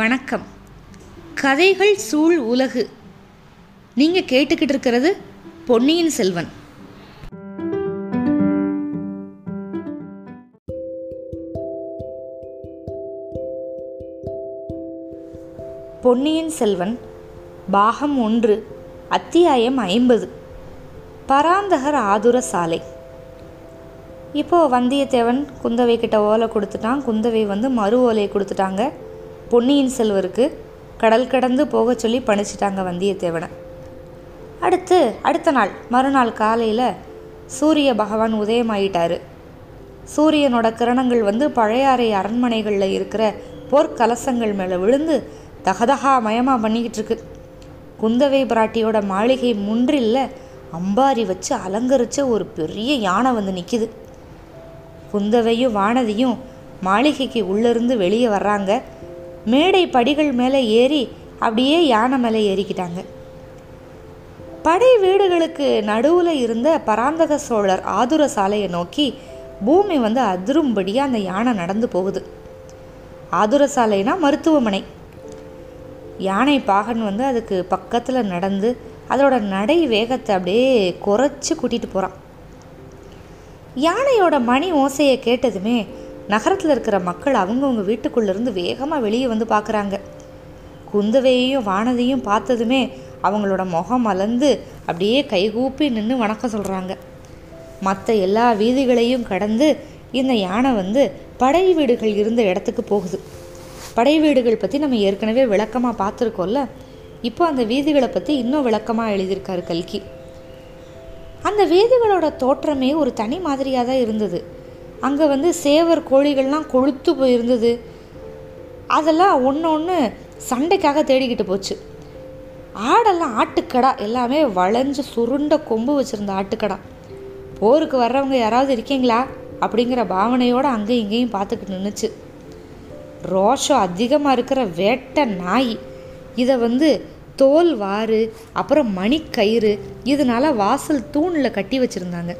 வணக்கம். கதைகள் சூழ் உலகு. நீங்கள் கேட்டுக்கிட்டு இருக்கிறது பொன்னியின் செல்வன். பொன்னியின் செல்வன் பாகம் ஒன்று அத்தியாயம் ஐம்பது. பராந்தகர் ஆதுர சாலை. இப்போது வந்தியத்தேவன் குந்தவை கிட்ட ஓலை கொடுத்துட்டான். குந்தவை வந்து மறு ஓலையை கொடுத்துட்டாங்க. பொன்னியின் செல்வருக்கு கடல் கடந்து போக சொல்லி பணிச்சிட்டாங்க வந்தியத்தேவனை. அடுத்து அடுத்த நாள் மறுநாள் காலையில் சூரிய பகவான் உதயமாயிட்டாரு. சூரியனோட கிரணங்கள் வந்து பழையாறை அரண்மனைகளில் இருக்கிற போர்க்கலசங்கள் மேலே விழுந்து தகதகா மயமாக பண்ணிக்கிட்டு இருக்கு குந்தவை பிராட்டியோட மாளிகை முன்றில்ல அம்பாரி வச்சு அலங்கரித்த ஒரு பெரிய யானை வந்து நிற்கிது குந்தவையும் வானதியும் மாளிகைக்கு உள்ளிருந்து வெளியே வர்றாங்க. மேடை படிகள் மேலே ஏறி அப்படியே யானை மேலே ஏறிக்கிட்டாங்க. படை வீடுகளுக்கு நடுவில் இருந்த பராந்தக சோழர் ஆதுர சாலையை நோக்கி பூமி வந்து அதிரும்படியாக அந்த யானை நடந்து போகுது. ஆதுர சாலைனா மருத்துவமனை. யானை பாகன் வந்து அதுக்கு பக்கத்தில் நடந்து அதோட நடை வேகத்தை அப்படியே குறைச்சி கூட்டிகிட்டு போகிறான் யானையோட மணி ஓசையை கேட்டதுமே நகரத்தில் இருக்கிற மக்கள் அவங்கவுங்க வீட்டுக்குள்ளேருந்து வேகமாக வெளியே வந்து பார்க்குறாங்க குந்தவையையும் வானதையும் பார்த்ததுமே அவங்களோட முகம் மலர்ந்து அப்படியே கைகூப்பி நின்று வணக்கம் சொல்கிறாங்க மற்ற எல்லா வீதிகளையும் கடந்து இந்த யானை வந்து படை வீடுகள் இருந்த இடத்துக்கு போகுது. படை வீடுகள் பற்றி நம்ம ஏற்கனவே விளக்கமாக பார்த்துருக்கோம்ல. இப்போ அந்த வீதிகளை பற்றி இன்னும் விளக்கமாக எழுதியிருக்காரு கல்கி. அந்த வீதிகளோட தோற்றமே ஒரு தனி மாதிரியாக தான் இருந்தது. அங்கே வந்து சேவர் கோழிகள்லாம் கொழுத்து போயிருந்தது. அதெல்லாம் ஒன்று ஒன்று சண்டைக்காக தேடிக்கிட்டு போச்சு. ஆடெல்லாம் ஆட்டுக்கடா எல்லாமே வளைஞ்சு சுருண்ட கொம்பு வச்சுருந்த ஆட்டுக்கடா. போருக்கு வர்றவங்க யாராவது இருக்கீங்களா? அப்படிங்கிற பாவனையோடு அங்கேயும் இங்கேயும் பார்த்துக்கிட்டு நின்றுச்சு ரோஷம் அதிகமாக இருக்கிற வேட்டை நாய். இதை வந்து தோல் வாறு அப்புறம் மணிக்கயிறு இதனால வாசல் தூணில் கட்டி வச்சுருந்தாங்க.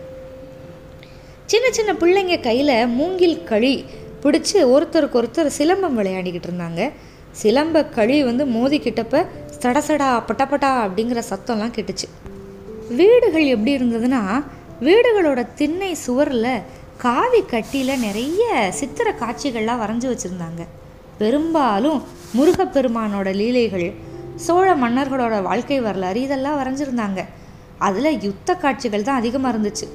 சின்ன சின்ன பிள்ளைங்க கையில் மூங்கில் களி பிடிச்சி ஒருத்தருக்கு ஒருத்தர் சிலம்பம் விளையாடிக்கிட்டு இருந்தாங்க. சிலம்ப களி வந்து மோதிக்கிட்டப்ப சடசடா பட்டப்பட்டா அப்படிங்கிற சத்தம்லாம் கெட்டுச்சு. வீடுகள் எப்படி இருந்ததுன்னா வீடுகளோட திண்ணை சுவரில் காவி கட்டியில் நிறைய சித்திர காட்சிகள்லாம் வரைஞ்சி வச்சுருந்தாங்க. பெரும்பாலும் முருகப்பெருமானோட லீலைகள் சோழ மன்னர்களோட வாழ்க்கை வரலாறு இதெல்லாம் வரைஞ்சிருந்தாங்க. அதில் யுத்த காட்சிகள் தான் அதிகமாக இருந்துச்சு.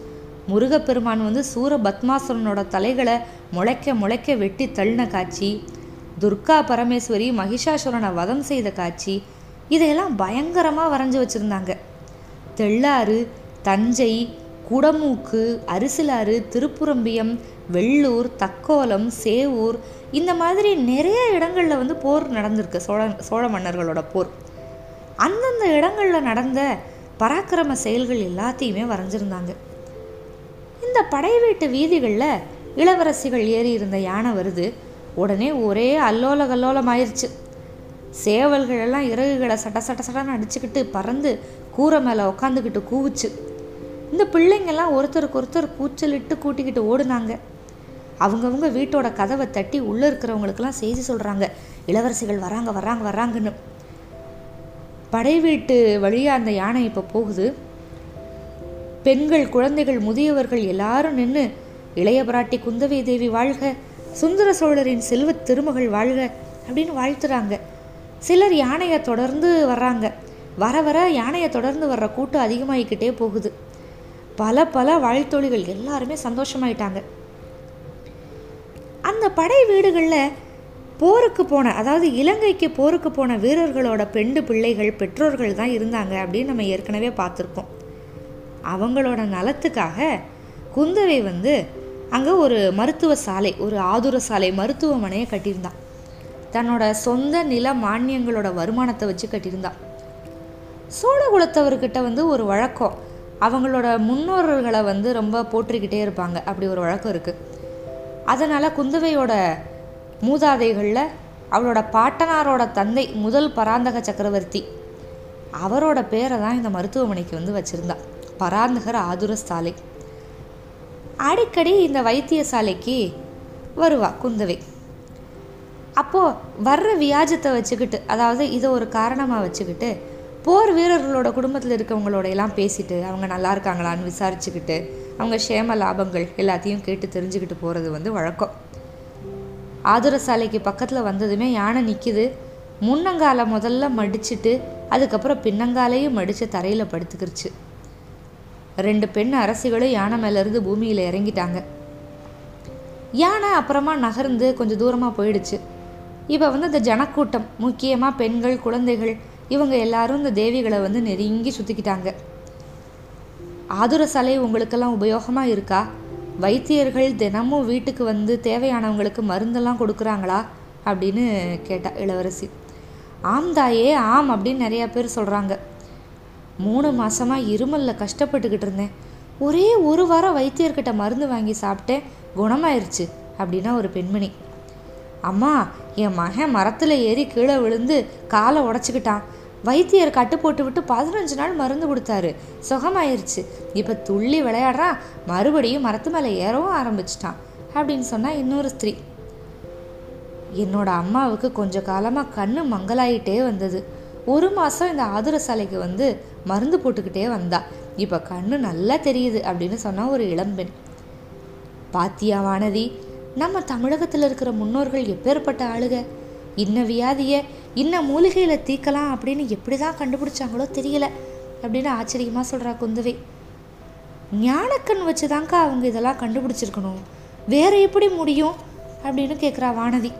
முருகப்பெருமான் வந்து சூர பத்மாசுரனோட தலைகளை முளைக்க முளைக்க வெட்டி தள்ளின காட்சி துர்கா பரமேஸ்வரி மகிஷாசுரனை வதம் செய்த காட்சி இதையெல்லாம் பயங்கரமாக வரைஞ்சி வச்சுருந்தாங்க. தெள்ளாறு தஞ்சை குடமூக்கு அரிசிலாறு திருப்புரம்பியம் வெள்ளூர் தக்கோலம் சேவூர் இந்த மாதிரி நிறைய இடங்களில் வந்து போர் நடந்திருக்கு சோழ சோழ மன்னர்களோட போர். அந்தந்த இடங்களில் நடந்த பராக்கிரம செயல்கள் எல்லாத்தையுமே வரைஞ்சிருந்தாங்க. இந்த படை வீட்டு வீதிகளில் இளவரசிகள் ஏறி இருந்த யானை வருது. உடனே ஒரே அல்லோல கல்லோலம் ஆயிடுச்சு சேவல்கள் எல்லாம் இறகுகளை சட்ட சட்ட சட்டன்னு அடிச்சுக்கிட்டு பறந்து கூரை மேலே உக்காந்துக்கிட்டு கூவுச்சு. இந்த பிள்ளைங்கெல்லாம் ஒருத்தருக்கு ஒருத்தர் கூச்சலிட்டு கூட்டிக்கிட்டு ஓடுனாங்க. அவங்கவுங்க வீட்டோட கதவை தட்டி உள்ளே இருக்கிறவங்களுக்கெல்லாம் செய்தி சொல்கிறாங்க இளவரசிகள் வராங்க வராங்க வராங்கன்னு. படை வீட்டு வழியாக அந்த யானை இப்போ போகுது. பெண்கள் குழந்தைகள் முதியவர்கள் எல்லாரும் நின்று இளைய பிராட்டி குந்தவை தேவி வாழ்க சுந்தர சோழரின் செல்வ திருமகள் வாழ்க அப்படின்னு வாழ்த்துறாங்க. சிலர் யானையை தொடர்ந்து வர்றாங்க. வர வர யானையை தொடர்ந்து வர்ற கூட்டம் அதிகமாகிக்கிட்டே போகுது. பல பல வாழ்த்தொழிகள் எல்லாருமே சந்தோஷமாயிட்டாங்க. அந்த படை வீடுகளில் போருக்கு போன அதாவது இலங்கைக்கு போருக்கு போன வீரர்களோட பெண்டு பிள்ளைகள் பெற்றோர்கள் தான் இருந்தாங்க அப்படின்னு நம்ம ஏற்கனவே பார்த்துருக்கோம். அவங்களோட நலத்துக்காக குந்தவை வந்து அங்கே ஒரு மருத்துவ சாலை ஒரு ஆதுர சாலை மருத்துவமனையை கட்டியிருந்தான் தன்னோட சொந்த நில மானியங்களோட வருமானத்தை வச்சு கட்டியிருந்தான் சோழகுலத்தவர்கிட்ட வந்து ஒரு வழக்கம். அவங்களோட முன்னோர்களை வந்து ரொம்ப போற்றிக்கிட்டே இருப்பாங்க. அப்படி ஒரு வழக்கம் இருக்குது அதனால் குந்தவையோட மூதாதைகளில் அவளோட பாட்டனாரோட தந்தை முதல் பராந்தக சக்கரவர்த்தி. அவரோட பேரை தான் இந்த மருத்துவமனைக்கு வந்து வச்சுருந்தா. பராந்தகர் ஆதுர சாலை. அடிக்கடி இந்த வைத்தியசாலைக்கு வருவா குந்தவை. அப்போது வர்ற வியாஜத்தை வச்சுக்கிட்டு அதாவது இதை ஒரு காரணமாக வச்சுக்கிட்டு போர் வீரர்களோட குடும்பத்தில் இருக்கவங்களோட எல்லாம் பேசிட்டு அவங்க நல்லா இருக்காங்களான்னு விசாரிச்சுக்கிட்டு அவங்க க்ஷேம லாபங்கள் எல்லாத்தையும் கேட்டு தெரிஞ்சுக்கிட்டு போகிறது வந்து வழக்கம். ஆதுர சாலைக்கு பக்கத்தில் வந்ததுமே யானை நிற்கிது முன்னங்காலை முதல்ல மடிச்சுட்டு அதுக்கப்புறம் பின்னங்காலையும் மடித்து தரையில் படுத்துக்கிருச்சு. ரெண்டு பெண் அரசிகளும் யானை மேலேருந்து பூமியில் இறங்கிட்டாங்க. யானை அப்புறமா நகர்ந்து கொஞ்சம் தூரமாக போயிடுச்சு. இப்போ வந்து இந்த ஜனக்கூட்டம் முக்கியமாக பெண்கள் குழந்தைகள் இவங்க எல்லாரும் இந்த தேவிகளை வந்து நெருங்கி சுற்றிக்கிட்டாங்க ஆதுர சலை உங்களுக்கெல்லாம் உபயோகமாக இருக்கா? வைத்தியர்கள் தினமும் வீட்டுக்கு வந்து தேவையானவங்களுக்கு மருந்தெல்லாம் கொடுக்குறாங்களா? அப்படின்னு கேட்டா இளவரசி. ஆம் தாயே ஆம் அப்படின்னு நிறையா பேர் சொல்கிறாங்க மூணு மாதமாக இருமலில் கஷ்டப்பட்டுக்கிட்டு இருந்தேன். ஒரே ஒரு வாரம் வைத்தியர்கிட்ட மருந்து வாங்கி சாப்பிட்டேன். குணமாயிருச்சு அப்படின்னா ஒரு பெண்மணி. அம்மா என் மகன் மரத்தில் ஏறி கீழே விழுந்து காலை உடச்சிக்கிட்டான். வைத்தியர் கட்டு போட்டு விட்டு பதினஞ்சு நாள் மருந்து கொடுத்தாரு. சுகமாயிருச்சு. இப்போ துள்ளி விளையாடுறான் மறுபடியும் மரத்து மேலே ஏறவும் ஆரம்பிச்சிட்டான் அப்படின்னு சொன்னால் இன்னொரு ஸ்திரீ. என்னோட அம்மாவுக்கு கொஞ்ச காலமாக கண்ணு மங்கலாயிட்டே வந்தது. ஒரு மாதம் இந்த ஆதுர சாலைக்கு வந்து மருந்து போட்டுக்கிட்டே வந்தா. இப்போ கண்ணு நல்லா தெரியுது அப்படின்னு சொன்னால் ஒரு இளம்பெண் பாத்தியா வானதி நம்ம தமிழகத்தில் இருக்கிற முன்னோர்கள் எப்பேற்பட்ட ஆளுக? இன்ன வியாதியை இன்ன மூலிகையில் தீக்கலாம் அப்படின்னு எப்படி தான் கண்டுபிடிச்சாங்களோ தெரியல அப்படின்னு ஆச்சரியமாக சொல்கிறா குந்தவை. ஞானக்கண் வச்சு தாங்க்கா அவங்க இதெல்லாம் கண்டுபிடிச்சிருக்கணும். வேற எப்படி முடியும் அப்படின்னு கேட்குறா வானதி.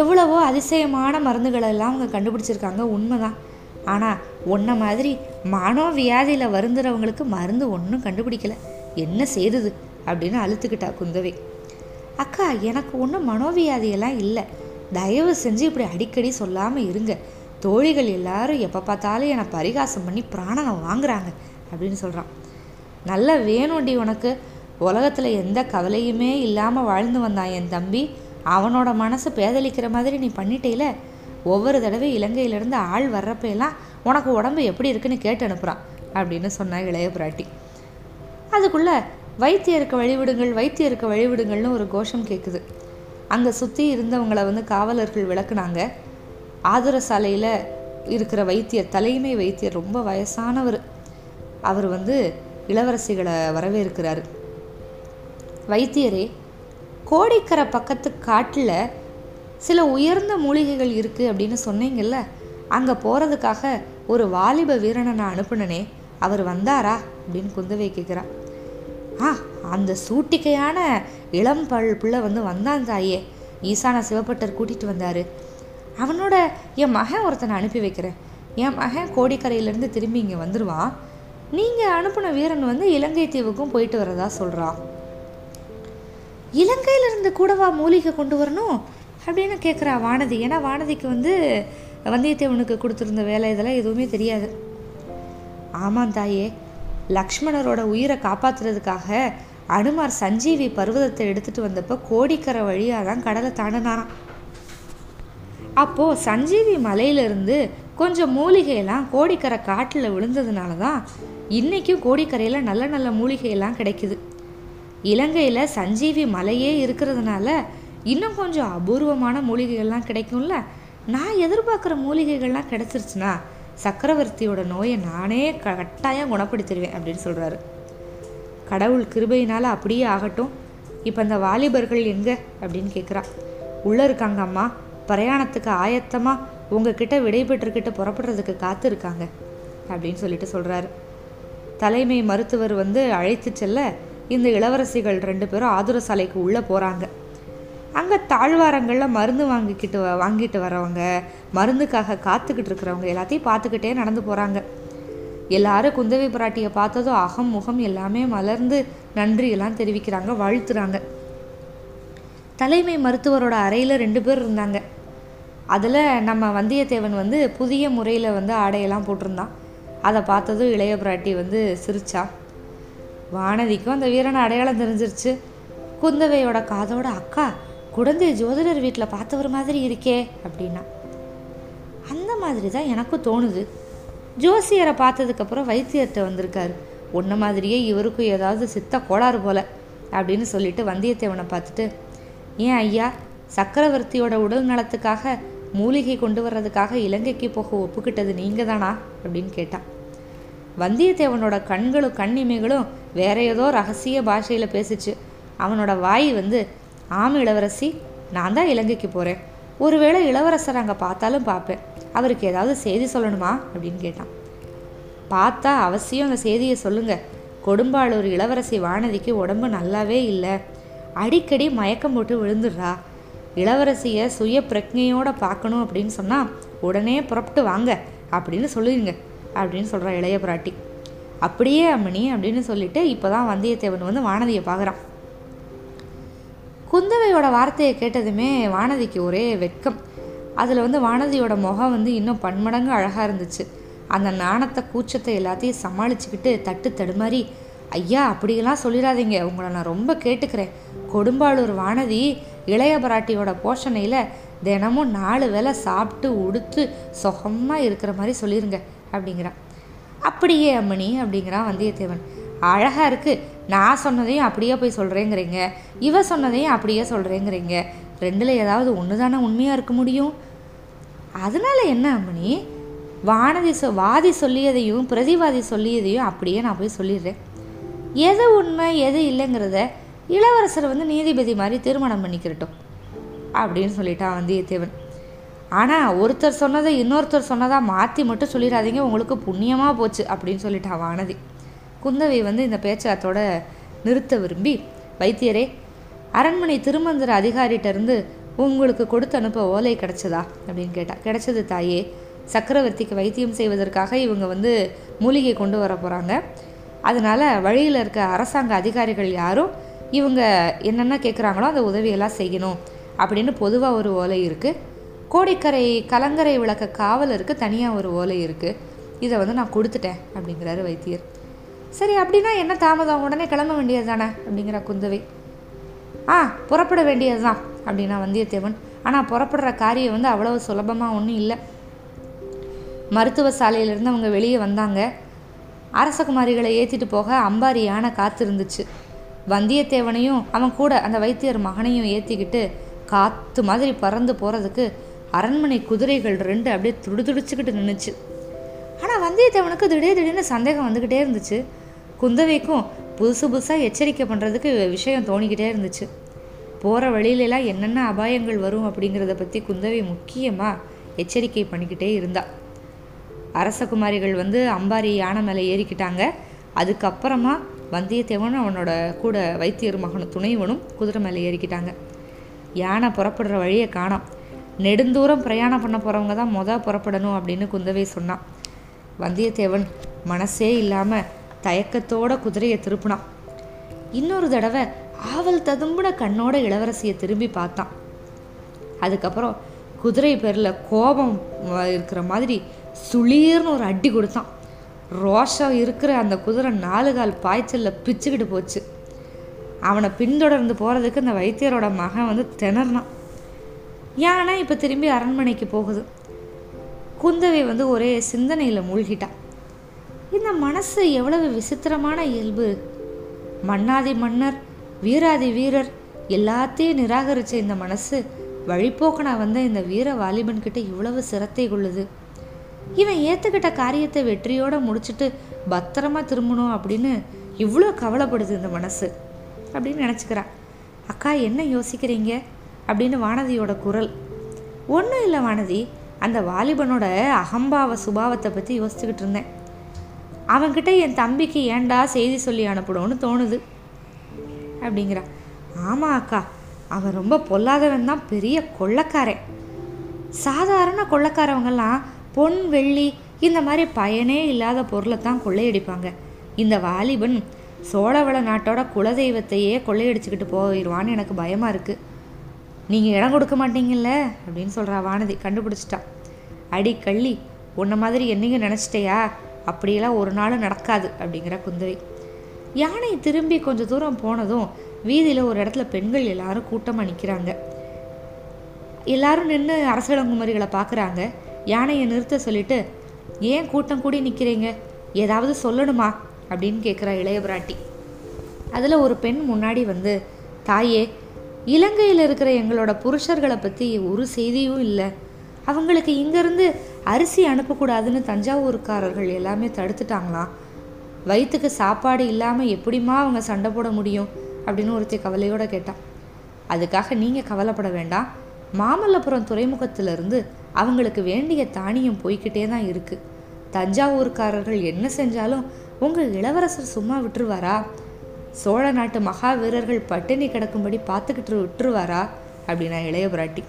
எவ்வளவோ அதிசயமான மருந்துகளை எல்லாம் அவங்க கண்டுபிடிச்சிருக்காங்க உண்மைதான். ஆனால் உன்ன மாதிரி மனோவியாதியில் வருந்துறவங்களுக்கு மருந்து ஒன்றும் கண்டுபிடிக்கல. என்ன செய்தது? அப்படின்னு அழுத்துக்கிட்டா குந்தவை. அக்கா எனக்கு ஒன்றும் மனோவியாதியெல்லாம் இல்லை. தயவு செஞ்சு இப்படி அடிக்கடி சொல்லாமல் இருங்க. தோழிகள் எல்லாரும் எப்போ பார்த்தாலும் என்னை பரிகாசம் பண்ணி பிராணனை வாங்குறாங்க அப்படின்னு சொல்கிறான் நல்ல வேணும்டி உனக்கு. உலகத்தில் எந்த கவலையுமே இல்லாமல் வாழ்ந்து வந்தான் என் தம்பி. அவனோட மனசு பேதலிக்கிற மாதிரி நீ பண்ணிட்டேல. ஒவ்வொரு தடவை இலங்கையிலேருந்து ஆள் வர்றப்ப எல்லாம் உனக்கு உடம்பு எப்படி இருக்குன்னு கேட்டு அனுப்புகிறான் அப்படின்னு சொன்னா இளைய பிராட்டி. அதுக்குள்ளே வைத்தியருக்கு வழிவிடுங்கள் வைத்தியருக்கு வழிவிடுங்கள்னு ஒரு கோஷம் கேட்குது அங்கே சுற்றி இருந்தவங்களை வந்து காவலர்கள் விளக்குனாங்க. ஆதுர சாலையில் இருக்கிற வைத்தியர் தலைமை வைத்தியர் ரொம்ப வயசானவர். அவர் வந்து இளவரசிகளை வரவேற்கிறாரு. வைத்தியரே கோடிக்கரை பக்கத்து காட்டில் சில உயர்ந்த மூலிகைகள் இருக்குது அப்படின்னு சொன்னீங்கல்ல அங்கே போகிறதுக்காக ஒரு வாலிப வீரனை நான் அனுப்புனனே அவர் வந்தாரா அப்படின்னு குந்தவை கேட்குறா ஆ அந்த சூட்டிக்கையான இளம் பல் பிள்ளை வந்து வந்தான் தாயே ஈசான சிவப்பட்டர் கூட்டிகிட்டு வந்தார். அவனோட என் மகன் ஒருத்தனை அனுப்பி வைக்கிறேன். என் மகன் கோடிக்கரையிலேருந்து திரும்பி இங்கே வந்துடுவான் நீங்கள் அனுப்பின வீரன் வந்து இலங்கை தீவுக்கும் போயிட்டு வரதா சொல்கிறான் இலங்கையிலிருந்து கூடவா மூலிகை கொண்டு வரணும்? அப்படின்னு கேட்குறா வானதி. ஏன்னா வானதிக்கு வந்து வந்தியத்தேவனுக்கு கொடுத்துருந்த வேலை இதெல்லாம் எதுவுமே தெரியாது. ஆமாம் தாயே. லக்ஷ்மணரோட உயிரை காப்பாற்றுறதுக்காக அனுமார் சஞ்சீவி பர்வதத்தை எடுத்துகிட்டு வந்தப்போ கோடிக்கரை வழியாக தான் கடலை தாண்டினாராம். அப்போது சஞ்சீவி மலையிலிருந்து கொஞ்சம் மூலிகையெல்லாம் கோடிக்கரை காட்டில் விழுந்ததுனால தான் இன்றைக்கும் கோடிக்கரையில் நல்ல நல்ல மூலிகையெல்லாம் கிடைக்குது. இலங்கையில் சஞ்சீவி மலையே இருக்கிறதுனால இன்னும் கொஞ்சம் அபூர்வமான மூலிகைகள்லாம் கிடைக்கும்ல? நான் எதிர்பார்க்குற மூலிகைகள்லாம் கிடச்சிருச்சுன்னா சக்கரவர்த்தியோட நோயை நானே கட்டாயம் குணப்படுத்திடுவேன் அப்படின்னு சொல்கிறாரு கடவுள் கிருபையினால் அப்படியே ஆகட்டும். இப்போ இந்த வாலிபர்கள் எங்கே? அப்படின்னு கேட்குறா உள்ளே இருக்காங்க அம்மா. பிரயாணத்துக்கு ஆயத்தமாக உங்ககிட்ட விடைபெற்றுக்கிட்ட புறப்படுறதுக்கு காத்து இருக்காங்க அப்படின்னு சொல்லிட்டு சொல்கிறாரு தலைமை மருத்துவர் வந்து அழைத்து செல்ல இந்த இளவரசிகள் ரெண்டு பேரும் ஆதுர சாலைக்கு உள்ளே போகிறாங்க அங்கே தாழ்வாரங்களில் மருந்து வாங்கிக்கிட்டு வ- வாங்கிட்டு வரவங்க மருந்துக்காக காத்துக்கிட்டு இருக்கிறவங்க எல்லாத்தையும் பார்த்துக்கிட்டே நடந்து போகிறாங்க எல்லாரும் குந்தவை பிராட்டியை பார்த்ததும் அகம் முகம் எல்லாமே மலர்ந்து நன்றியெல்லாம் தெரிவிக்கிறாங்க வாழ்த்துறாங்க. தலைமை மருத்துவரோட அறையில் ரெண்டு பேர் இருந்தாங்க. அதில் நம்ம வந்தியத்தேவன் வந்து புதிய முறையில் வந்து ஆடையெல்லாம் போட்டிருந்தான். அதை பார்த்ததும் இளைய பிராட்டி வந்து சிரிச்சா. வானதிக்கும் அந்த வீரனை அடையாளம் தெரிஞ்சிருச்சு. குந்தவையோட காதோட அக்கா குழந்தை ஜோதிடர் வீட்டில் பார்த்தவர் மாதிரி இருக்கே அப்படின்னா அந்த மாதிரி தான் எனக்கும் தோணுது. ஜோசியரை பார்த்ததுக்கப்புறம் வைத்தியர்கிட்ட வந்திருக்காரு. உன்ன மாதிரியே இவருக்கும் ஏதாவது சித்த கோளாறு போல அப்படின்னு சொல்லிட்டு வந்தியத்தேவனை பார்த்துட்டு ஏன் ஐயா சக்கரவர்த்தியோட உடல் நலத்துக்காக மூலிகை கொண்டு வர்றதுக்காக இலங்கைக்கு போக ஒப்புக்கிட்டது நீங்க தானா அப்படின்னு கேட்டான். வந்தியத்தேவனோட கண்களும் கண்ணிமைகளும் வேற ஏதோ ரகசிய பாஷையில் பேசிச்சு. அவனோட வாய் வந்து ஆம் இளவரசி நான் தான் இலங்கைக்கு போகிறேன் ஒருவேளை இளவரசர் அங்கே பார்த்தாலும் பார்ப்பேன். அவருக்கு ஏதாவது செய்தி சொல்லணுமா? அப்படின்னு கேட்டான். பார்த்தா அவசியம் அந்த செய்தியை சொல்லுங்க. கொடும்பாளூர் இளவரசி வானதிக்கு உடம்பு நல்லாவே இல்லை. அடிக்கடி மயக்கம் போட்டு விழுந்துடுறா. இளவரசியை சுய பிரக்ஞையோட பார்க்கணும் அப்படின்னு சொன்னால் உடனே புறப்பட்டு வாங்க அப்படின்னு சொல்லுவீங்க அப்படின்னு சொல்கிறா இளைய பிராட்டி. அப்படியே அம்மணி அப்படின்னு சொல்லிட்டு இப்போ தான் வந்தியத்தேவன் வந்து வானதியை பார்க்குறான். குந்தவையோட வார்த்தையை கேட்டதுமே வானதிக்கு ஒரே வெட்கம். அதில் வந்து வானதியோட முகம் வந்து இன்னும் பன்மடங்கு அழகாக இருந்துச்சு. அந்த நாணத்தை கூச்சத்தை எல்லாத்தையும் சமாளிச்சுக்கிட்டு தட்டு தடுமாறி ஐயா அப்படியெல்லாம் சொல்லிடாதீங்க. உங்களை நான் ரொம்ப கேட்டுக்கிறேன். கொடும்பாளூர் வானதி இளைய பராட்டியோட போஷணையில் தினமும் நாலு வேலை சாப்பிட்டு உடுத்து சுகமாக இருக்கிற மாதிரி சொல்லிடுங்க அப்படிங்கிறான். அப்படியே அம்மணி அப்படிங்கிறான் வந்தியத்தேவன். அழகாக இருக்குது நான் சொன்னதையும் அப்படியே போய் சொல்கிறேங்கிறீங்க இவ சொன்னதையும் அப்படியே சொல்கிறேங்கிறீங்க ரெண்டில் ஏதாவது ஒன்று தானே உண்மையாக இருக்க முடியும்? அதனால என்ன அம்மணி? வானதி சொ வாதி சொல்லியதையும் பிரதிவாதி சொல்லியதையும் அப்படியே நான் போய் சொல்லிடுறேன். எது உண்மை எது இல்லைங்கிறத இளவரசர் வந்து நீதிபதி மாதிரி திருமணம் பண்ணிக்கிறட்டும் அப்படின்னு சொல்லிட்டான் வந்தியத்தேவன். ஆனால் ஒருத்தர் சொன்னதை இன்னொருத்தர் சொன்னதாக மாற்றி மட்டும் சொல்லிடாதீங்க உங்களுக்கு புண்ணியமாக போச்சு அப்படின்னு சொல்லிட்டான் வானதி. குந்தவை வந்து இந்த பேச்சாத்தோட நிறுத்த விரும்பி வைத்தியரே அரண்மனை திருமந்திர அதிகாரிட்டருந்து உங்களுக்கு கொடுத்து அனுப்ப ஓலை கிடைச்சதா? அப்படின்னு கேட்டா கிடைச்சது தாயே. சக்கரவர்த்திக்கு வைத்தியம் செய்வதற்காக இவங்க வந்து மூலிகை கொண்டு வர போகிறாங்க அதனால் வழியில் இருக்க அரசாங்க அதிகாரிகள் யாரும் இவங்க என்னென்ன கேட்குறாங்களோ அந்த உதவியெல்லாம் செய்யணும். அப்படின்னு பொதுவாக ஒரு ஓலை இருக்குது கோடிக்கரை கலங்கரை விளக்க காவலருக்கு தனியாக ஒரு ஓலை இருக்குது இதை வந்து நான் கொடுத்துட்டேன் அப்படிங்கிறாரு வைத்தியர். சரி அப்படின்னா என்ன தாமதம்? உடனே கிளம்ப வேண்டியது தானே அப்படிங்கிற குந்தவை. ஆ புறப்பட வேண்டியது தான் அப்படின்னா வந்தியத்தேவன். ஆனால் புறப்படுற காரியம் வந்து அவ்வளவு சுலபமாக ஒன்றும் இல்லை. மருத்துவ சாலையிலேருந்து அவங்க வெளியே வந்தாங்க. அரசகுமாரிகளை ஏற்றிட்டு போக அம்பாரி யானை காத்திருந்துச்சு. வந்தியத்தேவனையும் அவன் கூட அந்த வைத்தியர் மகனையும் ஏற்றிக்கிட்டு காற்று மாதிரி பறந்து போகிறதுக்கு அரண்மனை குதிரைகள் ரெண்டு அப்படியே துடிதுடிச்சுக்கிட்டு நின்றுச்சு ஆனால் வந்தியத்தேவனுக்கு திடீர் திடீர்னு சந்தேகம் வந்துக்கிட்டே இருந்துச்சு. குந்தவைக்கும் புதுசு புதுசாக எச்சரிக்கை பண்ணுறதுக்கு விஷயம் தோணிக்கிட்டே இருந்துச்சு. போகிற வழியிலலாம் என்னென்ன அபாயங்கள் வரும் அப்படிங்கிறத பற்றி குந்தவை முக்கியமாக எச்சரிக்கை பண்ணிக்கிட்டே இருந்தா. அரசகுமாரிகள் வந்து அம்பாரி யானை மேலே ஏறிக்கிட்டாங்க. அதுக்கப்புறமா வந்தியத்தேவனும் அவனோட கூட வைத்தியர் மகனும் துணைவனும் குதிரை மேலே ஏறிக்கிட்டாங்க. யானை புறப்படுற வழியை காணாம். நெடுந்தூரம் பிரயாணம் பண்ண போகிறவங்க தான் மொதல் புறப்படணும் அப்படின்னு குந்தவை சொன்னான். வந்தியத்தேவன் மனசே இல்லாமல் தயக்கத்தோட குதிரையை திருப்பினான் இன்னொரு தடவை ஆவல் ததும்புன கண்ணோட இளவரசியை திரும்பி பார்த்தான். அதுக்கப்புறம் குதிரை பேரில் கோபம் இருக்கிற மாதிரி சுளீர்னு ஒரு அடி கொடுத்தான். ரோஷம் இருக்கிற அந்த குதிரை நாலு கால் பாய்ச்சலில் பிச்சுக்கிட்டு போச்சு. அவனை பின்தொடர்ந்து போகிறதுக்கு அந்த வைத்தியரோட மகன் வந்து திணறினான். யானை இப்போ திரும்பி அரண்மனைக்கு போகுது? குந்தவை வந்து ஒரே சிந்தனையில் மூழ்கிட்டான் இந்த மனசு எவ்வளவு விசித்திரமான இயல்பு? மன்னாதி மன்னர் வீராதி வீரர் எல்லாத்தையும் நிராகரித்த இந்த மனசு வழிபோக்கனா வந்த இந்த வீர வாலிபன் கிட்ட இவ்வளவு சிரத்தை கொள்ளுது. இவன் ஏற்றுக்கிட்ட காரியத்தை வெற்றியோட முடிச்சுட்டு பத்திரமா திரும்பணும் அப்படின்னு இவ்வளோ கவலைப்படுது இந்த மனசு அப்படின்னு நினச்சிக்கிறான் அக்கா என்ன யோசிக்கிறீங்க? அப்படின்னு வானதியோட குரல். ஒன்றும் இல்லை வானதி. அந்த வாலிபனோட அகம்பாவ சுபாவத்தை பற்றி யோசிச்சுக்கிட்டு இருந்தேன். அவன்கிட்ட என் தம்பிக்கு ஏண்டா செய்தி சொல்லி அனுப்பணும்னு தோணுது. அப்படிங்கிறா. ஆமாம் அக்கா அவன் ரொம்ப பொல்லாதவன் தான் பெரிய கொள்ளக்காரன். சாதாரண கொள்ளக்காரவங்கெல்லாம் பொன் வெள்ளி இந்த மாதிரி பயனே இல்லாத பொருளை தான் கொள்ளையடிப்பாங்க. இந்த வாலிபன் சோழவள நாட்டோட குலதெய்வத்தையே கொள்ளையடிச்சுக்கிட்டு போயிடுவான்னு எனக்கு பயமாக இருக்குது நீங்கள் இடம் கொடுக்க மாட்டீங்கல்ல? அப்படின்னு சொல்கிறா வானதி கண்டுபிடிச்சிட்டா. அடி கள்ளி உன்ன மாதிரி என்னையும் நினச்சிட்டையா? அப்படியெல்லாம் ஒரு நாள் நடக்காது அப்படிங்கிற குந்தவை. யானை திரும்பி கொஞ்சம் தூரம் போனதும் வீதியில் ஒரு இடத்துல பெண்கள் எல்லாரும் கூட்டமாக நிற்கிறாங்க எல்லாரும் நின்று அரசலங்குமரிகளை பார்க்குறாங்க யானையை நிறுத்த சொல்லிட்டு ஏன் கூட்டம் கூடி நிற்கிறீங்க ஏதாவது சொல்லணுமா? அப்படின்னு கேட்குறா இளைய பிராட்டி. அதில் ஒரு பெண் முன்னாடி வந்து தாயே இலங்கையில் இருக்கிற எங்களோட புருஷர்களை பற்றி ஒரு செய்தியும் இல்லை. அவங்களுக்கு இங்கேருந்து அரிசி அனுப்பக்கூடாதுன்னு தஞ்சாவூர்காரர்கள் எல்லாமே தடுத்துட்டாங்களாம் வயிற்றுக்கு சாப்பாடு இல்லாமல் எப்படிமா அவங்க சண்டை போட முடியும்? அப்படின்னு ஒருத்தி கவலையோடு கேட்டான் அதுக்காக நீங்கள் கவலைப்பட வேண்டாம். மாமல்லபுரம் துறைமுகத்திலிருந்து அவங்களுக்கு வேண்டிய தானியம் போய்கிட்டே தான் இருக்குது தஞ்சாவூர்காரர்கள் என்ன செஞ்சாலும் உங்கள் இளவரசர் சும்மா விட்டுருவாரா? சோழ நாட்டு மகா வீரர்கள் பட்டினி கிடக்கும்படி பார்த்துக்கிட்டு விட்டுருவாரா? அப்படின்னா இளைய பிராட்டி.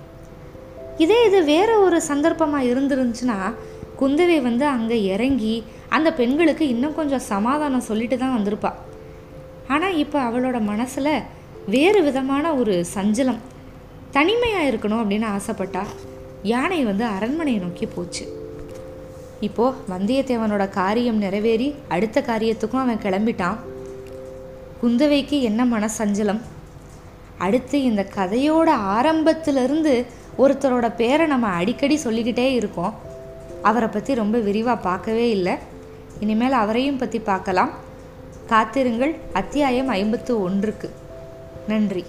இதே இது வேற ஒரு சந்தர்ப்பமாக இருந்துருந்துச்சுன்னா குந்தவை வந்து அங்கே இறங்கி அந்த பெண்களுக்கு இன்னும் கொஞ்சம் சமாதானம் சொல்லிட்டு தான் வந்திருப்பா. ஆனால் இப்போ அவளோட மனசில் வேறு விதமான ஒரு சஞ்சலம் தனிமையாக இருக்கணும் அப்படின்னு ஆசைப்பட்டா யானை வந்து அரண்மனையை நோக்கி போச்சு. இப்போது வந்தியத்தேவனோட காரியம் நிறைவேறி அடுத்த காரியத்துக்கும் அவன் கிளம்பிட்டான். குந்தவைக்கு என்ன மனசஞ்சலம்? அடுத்து இந்த கதையோட ஆரம்பத்திலிருந்து ஒருத்தரோட பேரை நம்ம அடிக்கடி சொல்லிக்கிட்டே இருக்கோம். அவரை பற்றி ரொம்ப விரிவாக பார்க்கவே இல்லை. இனிமேல் அவரையும் பற்றி பார்க்கலாம். காத்திருங்கள். அத்தியாயம் ஐம்பத்து ஒன்றுக்கு. நன்றி.